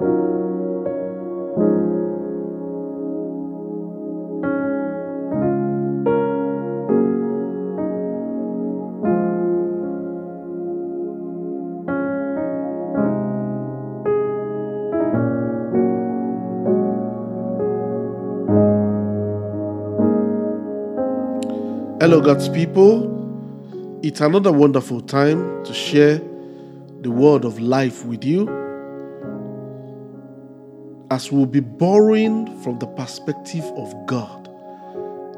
Hello, God's people. It's another wonderful time to share the word of life with you as we'll be borrowing from the perspective of God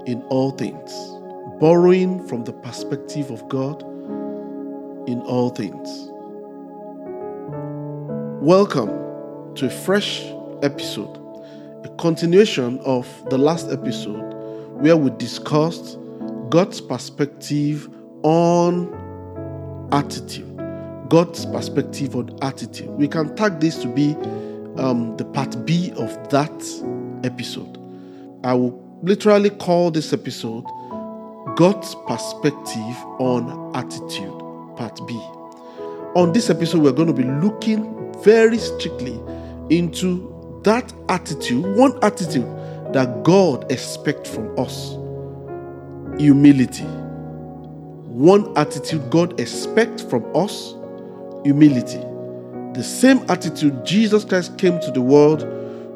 in all things. Borrowing from the perspective of God in all things. Welcome to a fresh episode, a continuation of the last episode where we discussed God's perspective on attitude. God's perspective on attitude. We can tag this to be um, the part B of that episode. I will literally call this episode God's perspective on attitude, part B. On this episode, we're going to be looking very strictly into that attitude, one attitude that God expects from us humility. One attitude God expects from us humility. The same attitude Jesus Christ came to the world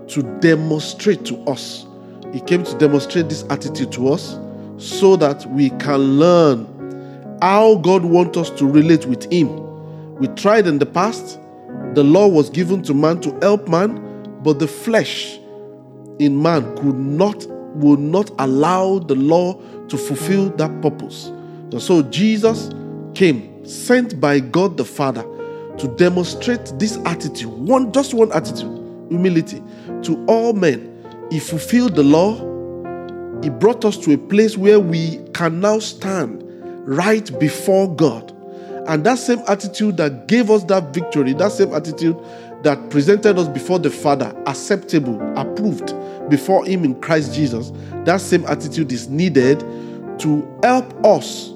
to demonstrate to us. He came to demonstrate this attitude to us so that we can learn how God wants us to relate with Him. We tried in the past, the law was given to man to help man, but the flesh in man could not, would not allow the law to fulfill that purpose. And so Jesus came, sent by God the Father, to demonstrate this attitude, one just one attitude, humility, to all men. He fulfilled the law. He brought us to a place where we can now stand right before God. And that same attitude that gave us that victory, that same attitude that presented us before the Father, acceptable, approved before Him in Christ Jesus, that same attitude is needed to help us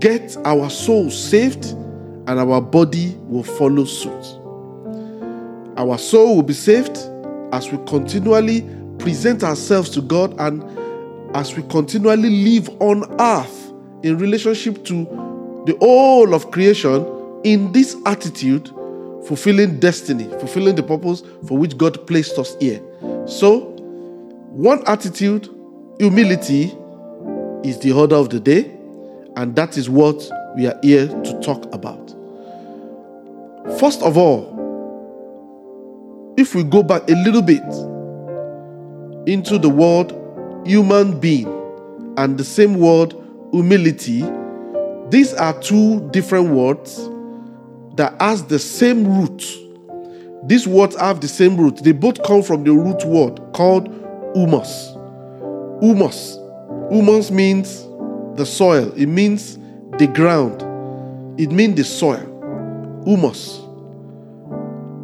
get our souls saved and our body will follow suit. Our soul will be saved as we continually present ourselves to God and as we continually live on earth in relationship to the whole of creation in this attitude, fulfilling destiny, fulfilling the purpose for which God placed us here. So, one attitude, humility, is the order of the day, and that is what we are here to talk about. First of all, if we go back a little bit into the word human being and the same word humility, these are two different words that has the same root. These words have the same root. They both come from the root word called humus. Humus. Humus means the soil. It means the ground. It means the soil. Humus.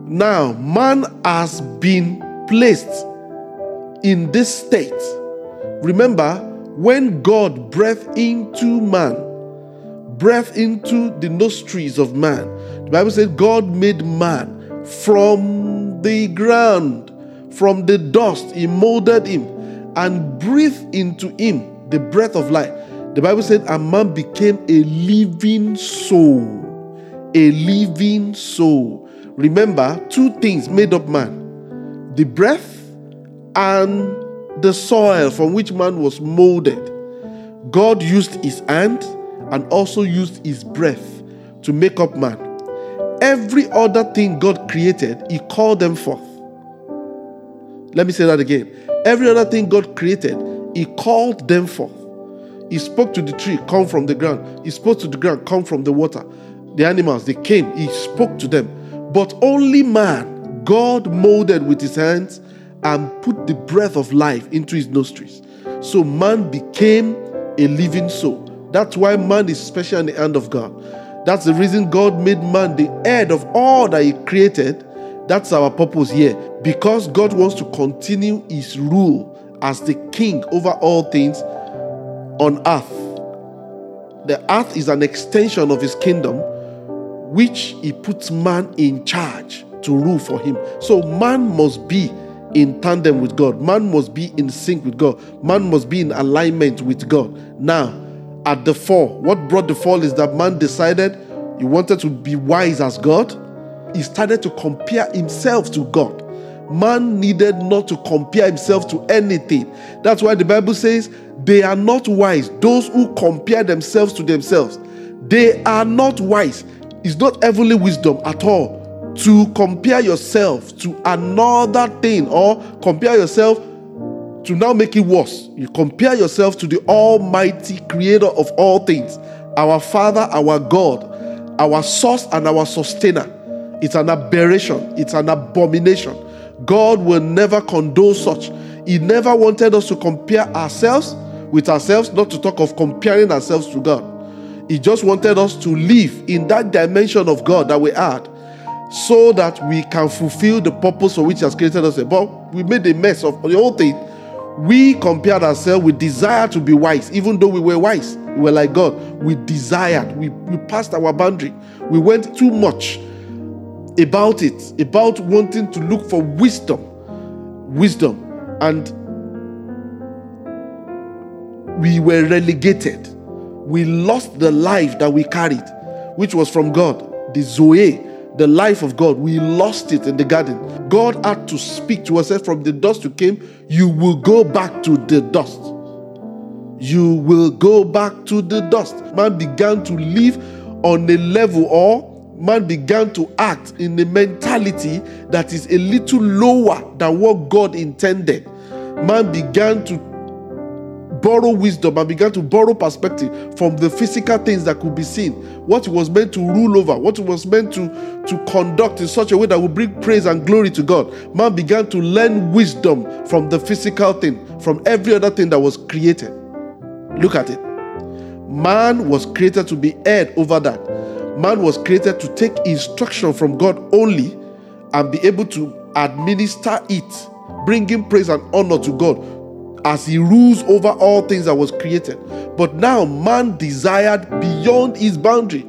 Now, man has been placed in this state. Remember, when God breathed into man, breathed into the nostrils of man, the Bible says God made man from the ground, from the dust. He molded him and breathed into him the breath of life. The Bible said a man became a living soul. A living soul. Remember, two things made up man the breath and the soil from which man was molded. God used his hand and also used his breath to make up man. Every other thing God created, he called them forth. Let me say that again. Every other thing God created, he called them forth. He spoke to the tree, come from the ground. He spoke to the ground, come from the water. The animals, they came. He spoke to them. But only man, God molded with his hands and put the breath of life into his nostrils. So man became a living soul. That's why man is special in the hand of God. That's the reason God made man the head of all that he created. That's our purpose here. Because God wants to continue his rule as the king over all things on earth. The earth is an extension of his kingdom, which he puts man in charge to rule for him. So man must be in tandem with God. Man must be in sync with God. Man must be in alignment with God. Now, at the fall, what brought the fall is that man decided he wanted to be wise as God. He started to compare himself to God. Man needed not to compare himself to anything. That's why the Bible says they are not wise. Those who compare themselves to themselves, they are not wise. It's not heavenly wisdom at all to compare yourself to another thing or compare yourself to now make it worse. You compare yourself to the Almighty Creator of all things, our Father, our God, our source, and our sustainer. It's an aberration, it's an abomination. God will never condone such. He never wanted us to compare ourselves with ourselves, not to talk of comparing ourselves to God. He just wanted us to live in that dimension of God that we had so that we can fulfill the purpose for which He has created us. But we made a mess of the whole thing. We compared ourselves with desire to be wise, even though we were wise. We were like God. We desired. We, we passed our boundary. We went too much about it, about wanting to look for wisdom. Wisdom. And we were relegated. We lost the life that we carried, which was from God, the Zoe, the life of God. We lost it in the garden. God had to speak to us from the dust you came, you will go back to the dust. You will go back to the dust. Man began to live on a level or man began to act in a mentality that is a little lower than what God intended. Man began to borrow wisdom and began to borrow perspective from the physical things that could be seen. What he was meant to rule over, what he was meant to, to conduct in such a way that would bring praise and glory to God. Man began to learn wisdom from the physical thing, from every other thing that was created. Look at it. Man was created to be head over that. Man was created to take instruction from God only and be able to administer it, bringing praise and honor to God as he rules over all things that was created. But now man desired beyond his boundary.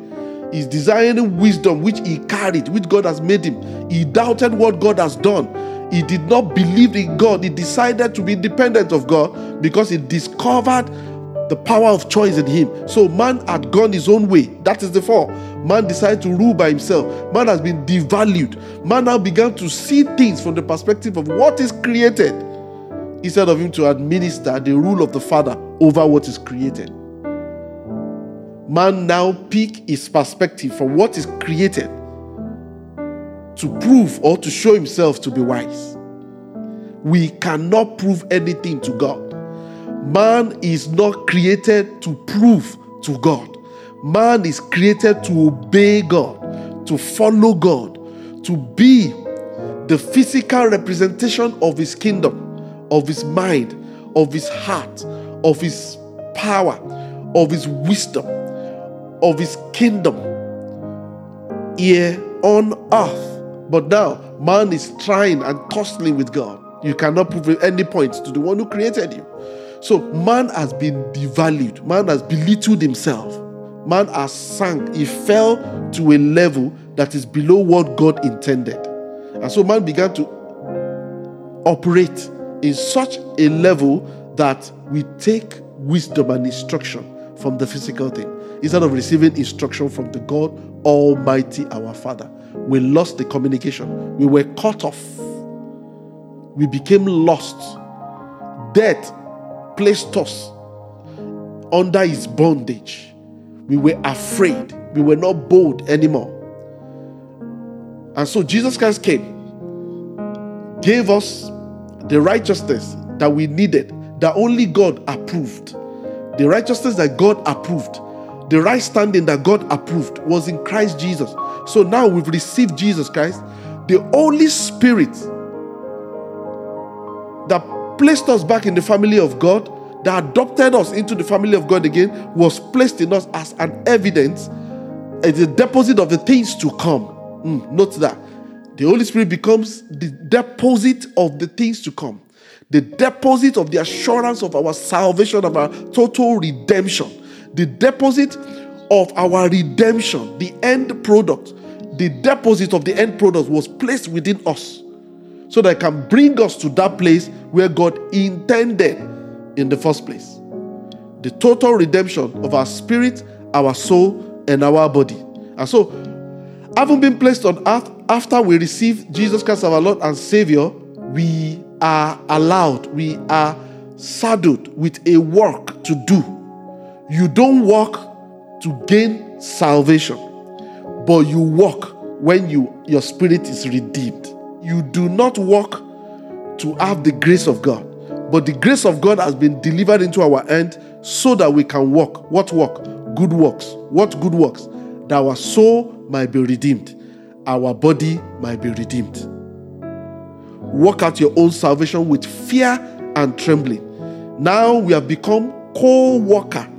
He's desiring wisdom which he carried, which God has made him. He doubted what God has done. He did not believe in God. He decided to be independent of God because he discovered the power of choice in him. So man had gone his own way. That is the fall. Man decided to rule by himself. Man has been devalued. Man now began to see things from the perspective of what is created instead of him to administer the rule of the Father over what is created. Man now pick his perspective from what is created to prove or to show himself to be wise. We cannot prove anything to God. Man is not created to prove to God. Man is created to obey God, to follow God, to be the physical representation of his kingdom of his mind, of his heart, of his power, of his wisdom, of his kingdom here on earth. But now, man is trying and tussling with God. You cannot prove any point to the one who created you. So, man has been devalued, man has belittled himself, man has sunk. He fell to a level that is below what God intended. And so, man began to operate in such a level that we take wisdom and instruction from the physical thing instead of receiving instruction from the God Almighty, our Father. We lost the communication, we were cut off, we became lost. Death placed us under his bondage. We were afraid, we were not bold anymore. And so Jesus Christ came, gave us the righteousness that we needed, that only God approved, the righteousness that God approved, the right standing that God approved was in Christ Jesus. So now we've received Jesus Christ, the Holy Spirit that placed us back in the family of God, that adopted us into the family of God again, was placed in us as an evidence, as a deposit of the things to come. Mm, note that the Holy Spirit becomes the deposit of the things to come, the deposit of the assurance of our salvation, of our total redemption, the deposit of our redemption, the end product, the deposit of the end product was placed within us so that it can bring us to that place where God intended in the first place. The total redemption of our spirit, our soul, and our body. And so, having been placed on earth after we receive Jesus Christ our Lord and Savior, we are allowed, we are saddled with a work to do. You don't work to gain salvation, but you work when you your spirit is redeemed. You do not work to have the grace of God, but the grace of God has been delivered into our hand so that we can walk. What work? Good works. What good works? That our soul might be redeemed, our body might be redeemed. Work out your own salvation with fear and trembling. Now we have become co worker,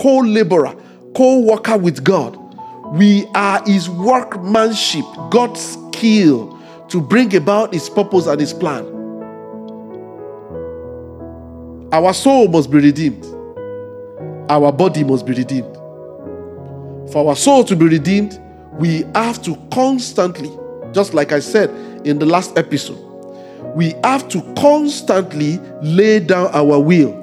co laborer, co worker with God. We are His workmanship, God's skill to bring about His purpose and His plan. Our soul must be redeemed, our body must be redeemed. For our soul to be redeemed, we have to constantly, just like I said in the last episode, we have to constantly lay down our will.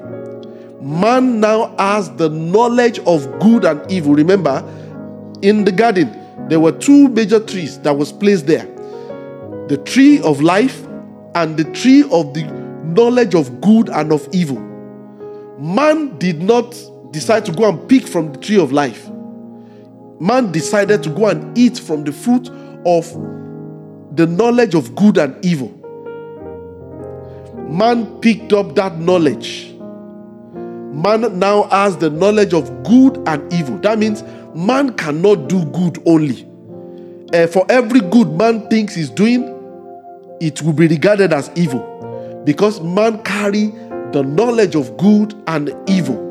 Man now has the knowledge of good and evil. Remember, in the garden, there were two major trees that was placed there the tree of life and the tree of the knowledge of good and of evil. Man did not decide to go and pick from the tree of life. Man decided to go and eat from the fruit of the knowledge of good and evil. Man picked up that knowledge. Man now has the knowledge of good and evil. That means man cannot do good only. Uh, for every good man thinks he's doing, it will be regarded as evil because man carry the knowledge of good and evil.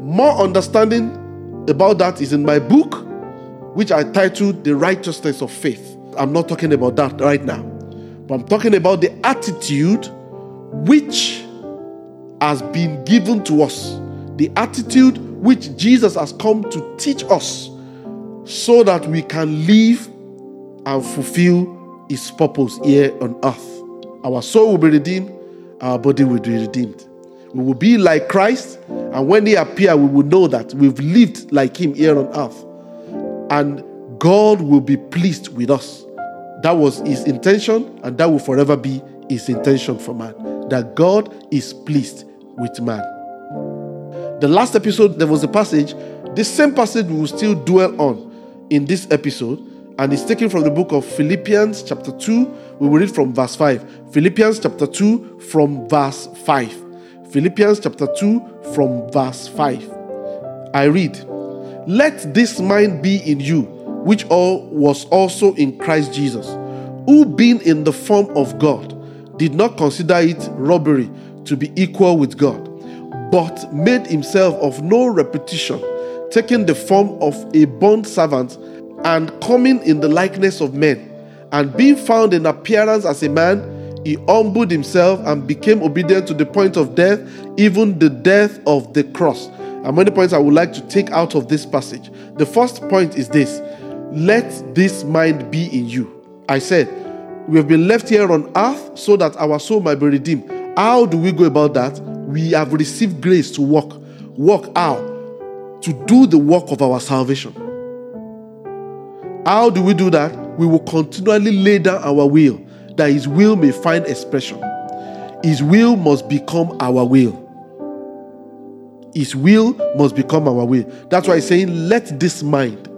More understanding about that is in my book, which I titled The Righteousness of Faith. I'm not talking about that right now, but I'm talking about the attitude which has been given to us, the attitude which Jesus has come to teach us so that we can live and fulfill his purpose here on earth. Our soul will be redeemed, our body will be redeemed. We will be like Christ, and when He appear, we will know that we've lived like Him here on earth. And God will be pleased with us. That was His intention, and that will forever be His intention for man. That God is pleased with man. The last episode, there was a passage, the same passage we will still dwell on in this episode, and it's taken from the book of Philippians, chapter 2. We will read from verse 5. Philippians, chapter 2, from verse 5. Philippians chapter 2 from verse 5. I read, Let this mind be in you, which all was also in Christ Jesus, who being in the form of God, did not consider it robbery to be equal with God, but made himself of no repetition, taking the form of a bond servant and coming in the likeness of men, and being found in appearance as a man, he humbled himself and became obedient to the point of death, even the death of the cross. And many points I would like to take out of this passage. The first point is this let this mind be in you. I said, we have been left here on earth so that our soul might be redeemed. How do we go about that? We have received grace to walk. Walk out to do the work of our salvation. How do we do that? We will continually lay down our will that His will may find expression. His will must become our will. His will must become our will. That's why He's saying, let this mind,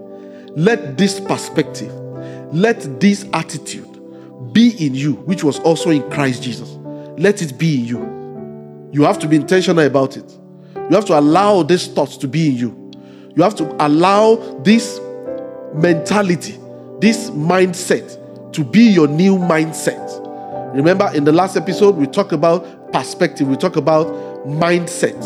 let this perspective, let this attitude be in you, which was also in Christ Jesus. Let it be in you. You have to be intentional about it. You have to allow these thoughts to be in you. You have to allow this mentality, this mindset to be your new mindset. Remember, in the last episode, we talked about perspective, we talked about mindset.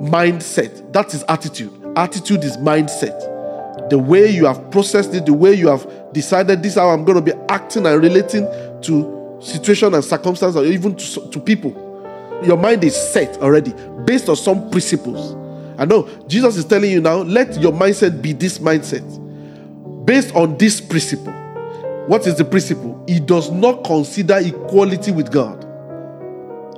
Mindset, that is attitude. Attitude is mindset. The way you have processed it, the way you have decided this is how I'm going to be acting and relating to situation and circumstance, or even to, to people. Your mind is set already based on some principles. I know Jesus is telling you now, let your mindset be this mindset. based on this principle. What is the principle? He does not consider equality with God.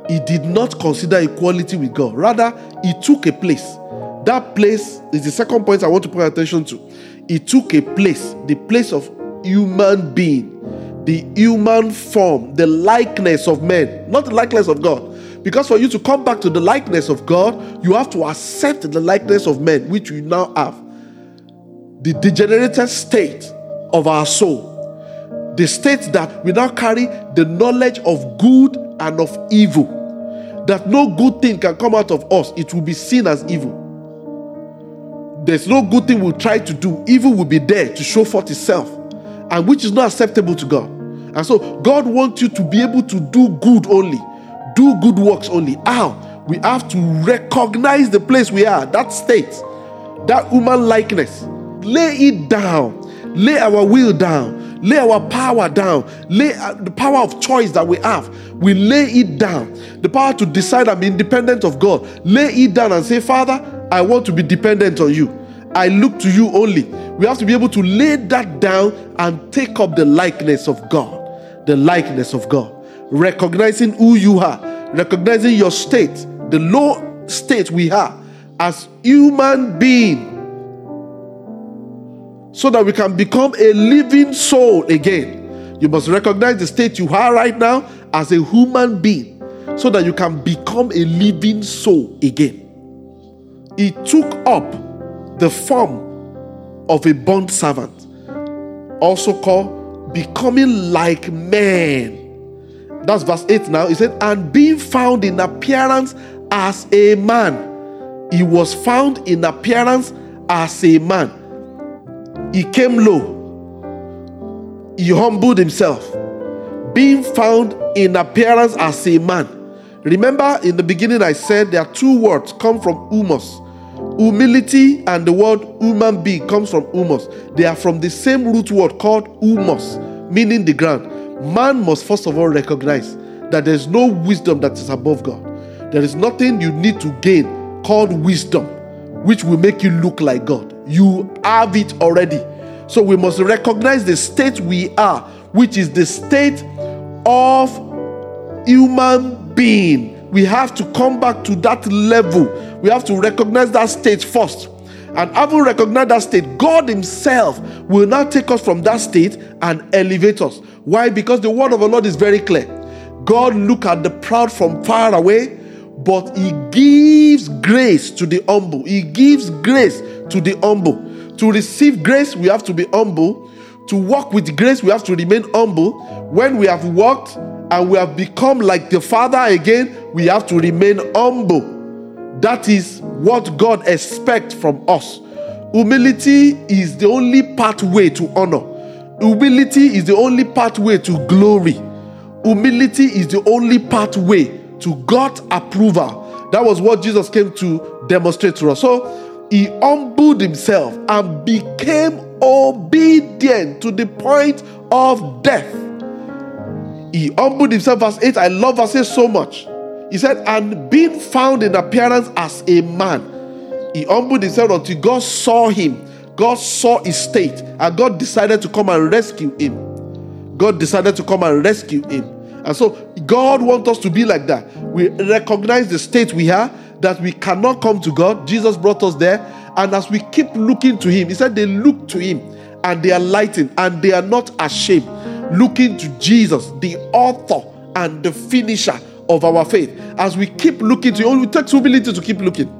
He did not consider equality with God. Rather, he took a place. That place is the second point I want to pay attention to. He took a place, the place of human being, the human form, the likeness of men, not the likeness of God. Because for you to come back to the likeness of God, you have to accept the likeness of men, which you now have. The degenerated state of our soul. The state that we now carry the knowledge of good and of evil. That no good thing can come out of us, it will be seen as evil. There's no good thing we'll try to do, evil will be there to show forth itself, and which is not acceptable to God. And so, God wants you to be able to do good only do good works only. How? We have to recognize the place we are, that state, that human likeness. Lay it down. Lay our will down. Lay our power down. Lay uh, the power of choice that we have. We lay it down. The power to decide I'm independent of God. Lay it down and say, Father, I want to be dependent on you. I look to you only. We have to be able to lay that down and take up the likeness of God. The likeness of God recognizing who you are, recognizing your state, the low state we are as human being so that we can become a living soul again. You must recognize the state you are right now as a human being so that you can become a living soul again. He took up the form of a bond servant, also called becoming like man that's verse 8 now. He said, And being found in appearance as a man, he was found in appearance as a man. He came low, he humbled himself, being found in appearance as a man. Remember, in the beginning, I said there are two words come from humus. Humility and the word human being comes from humus. They are from the same root word called humus, meaning the ground man must first of all recognize that there's no wisdom that is above God. There is nothing you need to gain called wisdom, which will make you look like God. You have it already. So we must recognize the state we are, which is the state of human being. We have to come back to that level. We have to recognize that state first. And having recognized that state, God Himself will now take us from that state and elevate us. Why? Because the word of the Lord is very clear. God look at the proud from far away, but He gives grace to the humble. He gives grace to the humble. To receive grace, we have to be humble. To walk with grace, we have to remain humble. When we have walked and we have become like the Father again, we have to remain humble. That is what God expects from us. Humility is the only pathway to honor. Humility is the only pathway to glory. Humility is the only pathway to God's approval. That was what Jesus came to demonstrate to us. So he humbled himself and became obedient to the point of death. He humbled himself, verse 8. I love verse 8 so much. He said, and being found in appearance as a man, he humbled himself until God saw him. God saw his state, and God decided to come and rescue him. God decided to come and rescue him. And so God wants us to be like that. We recognize the state we are, that we cannot come to God. Jesus brought us there. And as we keep looking to Him, He said they look to Him and they are lightened and they are not ashamed. Looking to Jesus, the author and the finisher of our faith. As we keep looking to Him, it takes humility to keep looking.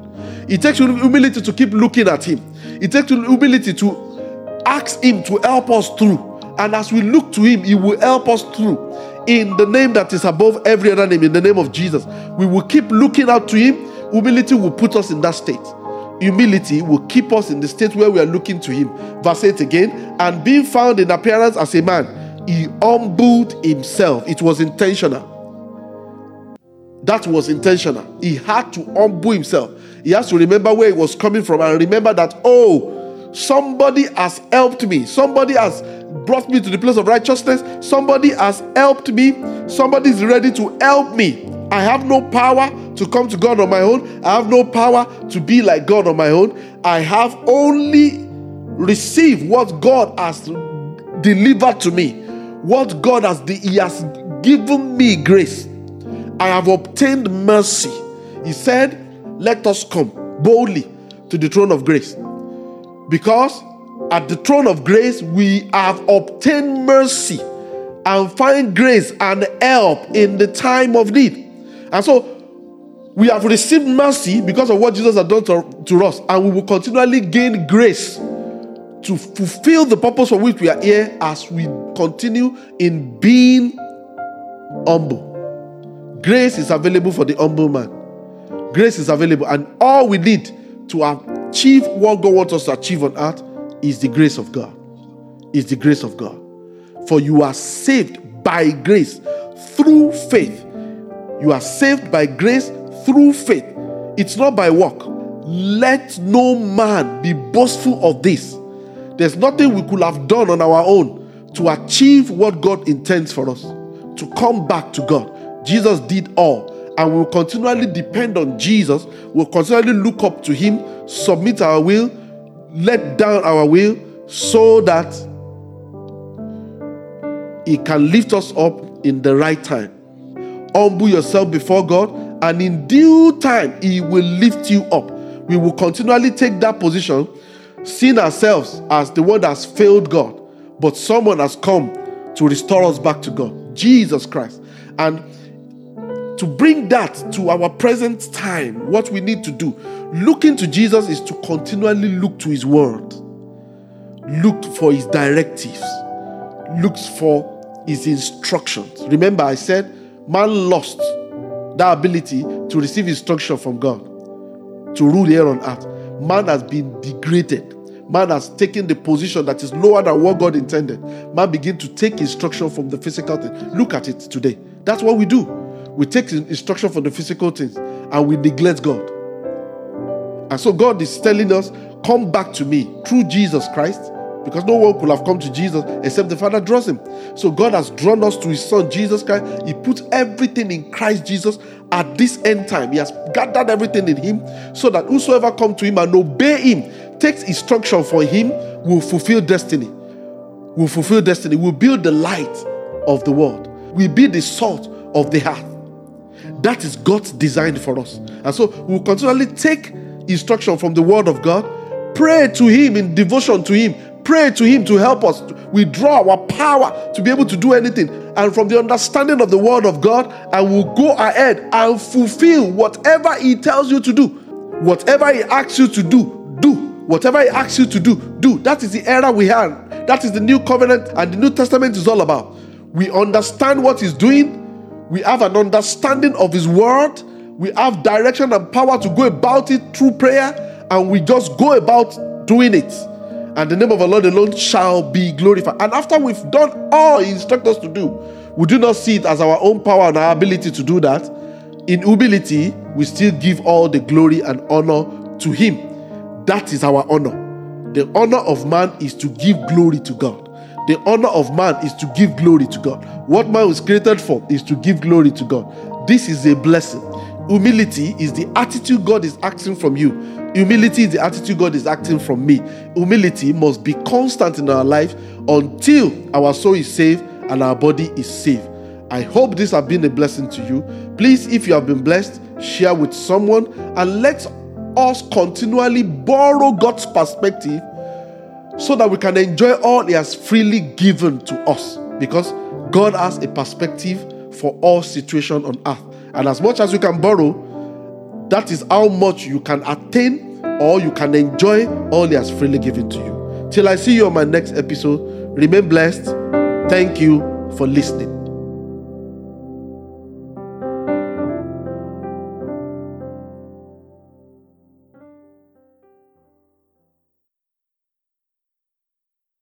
It takes humility to keep looking at Him. It takes humility to ask Him to help us through. And as we look to Him, He will help us through. In the name that is above every other name, in the name of Jesus, we will keep looking out to Him. Humility will put us in that state. Humility will keep us in the state where we are looking to Him. Verse 8 again, and being found in appearance as a man, He humbled Himself. It was intentional. That was intentional. He had to humble himself. He has to remember where he was coming from and remember that, oh, somebody has helped me. Somebody has brought me to the place of righteousness. Somebody has helped me. Somebody is ready to help me. I have no power to come to God on my own. I have no power to be like God on my own. I have only received what God has delivered to me, what God has He has given me grace. I have obtained mercy. He said, Let us come boldly to the throne of grace. Because at the throne of grace, we have obtained mercy and find grace and help in the time of need. And so we have received mercy because of what Jesus has done to, to us, and we will continually gain grace to fulfill the purpose for which we are here as we continue in being humble. Grace is available for the humble man. Grace is available, and all we need to achieve what God wants us to achieve on earth is the grace of God. Is the grace of God. For you are saved by grace through faith. You are saved by grace through faith. It's not by work. Let no man be boastful of this. There's nothing we could have done on our own to achieve what God intends for us, to come back to God. Jesus did all, and we'll continually depend on Jesus. We'll continually look up to Him, submit our will, let down our will, so that He can lift us up in the right time. Humble yourself before God, and in due time, He will lift you up. We will continually take that position, seeing ourselves as the one that's failed God, but someone has come to restore us back to God Jesus Christ. And to bring that to our present time, what we need to do, looking to Jesus is to continually look to His Word, look for His directives, looks for His instructions. Remember, I said man lost that ability to receive instruction from God to rule here on earth. Man has been degraded. Man has taken the position that is lower than what God intended. Man begin to take instruction from the physical thing. Look at it today. That's what we do. We take instruction from the physical things and we neglect God. And so God is telling us, come back to me through Jesus Christ because no one could have come to Jesus except the Father draws him. So God has drawn us to his Son, Jesus Christ. He puts everything in Christ Jesus at this end time. He has gathered everything in him so that whosoever come to him and obey him, takes instruction for him, will fulfill destiny. Will fulfill destiny. Will build the light of the world. Will be the salt of the earth. That is God's design for us. And so we'll continually take instruction from the word of God, pray to him in devotion to him, pray to Him to help us withdraw our power to be able to do anything. And from the understanding of the Word of God, I will go ahead and fulfill whatever He tells you to do. Whatever He asks you to do, do. Whatever He asks you to do, do. That is the era we have. That is the new covenant and the New Testament is all about. We understand what He's doing, we have an understanding of His Word, we have direction and power to go about it through prayer, and we just go about doing it and the name of the Lord alone shall be glorified. And after we've done all He instructs us to do, we do not see it as our own power and our ability to do that. In humility, we still give all the glory and honor to Him. That is our honor. The honor of man is to give glory to God. The honor of man is to give glory to God. What man was created for is to give glory to God. This is a blessing. Humility is the attitude God is asking from you. Humility is the attitude God is acting from me. Humility must be constant in our life until our soul is saved and our body is saved. I hope this has been a blessing to you. Please, if you have been blessed, share with someone and let us continually borrow God's perspective so that we can enjoy all He has freely given to us. Because God has a perspective for all situations on earth. And as much as you can borrow, that is how much you can attain or you can enjoy all He has freely given to you. Till I see you on my next episode, remain blessed. Thank you for listening.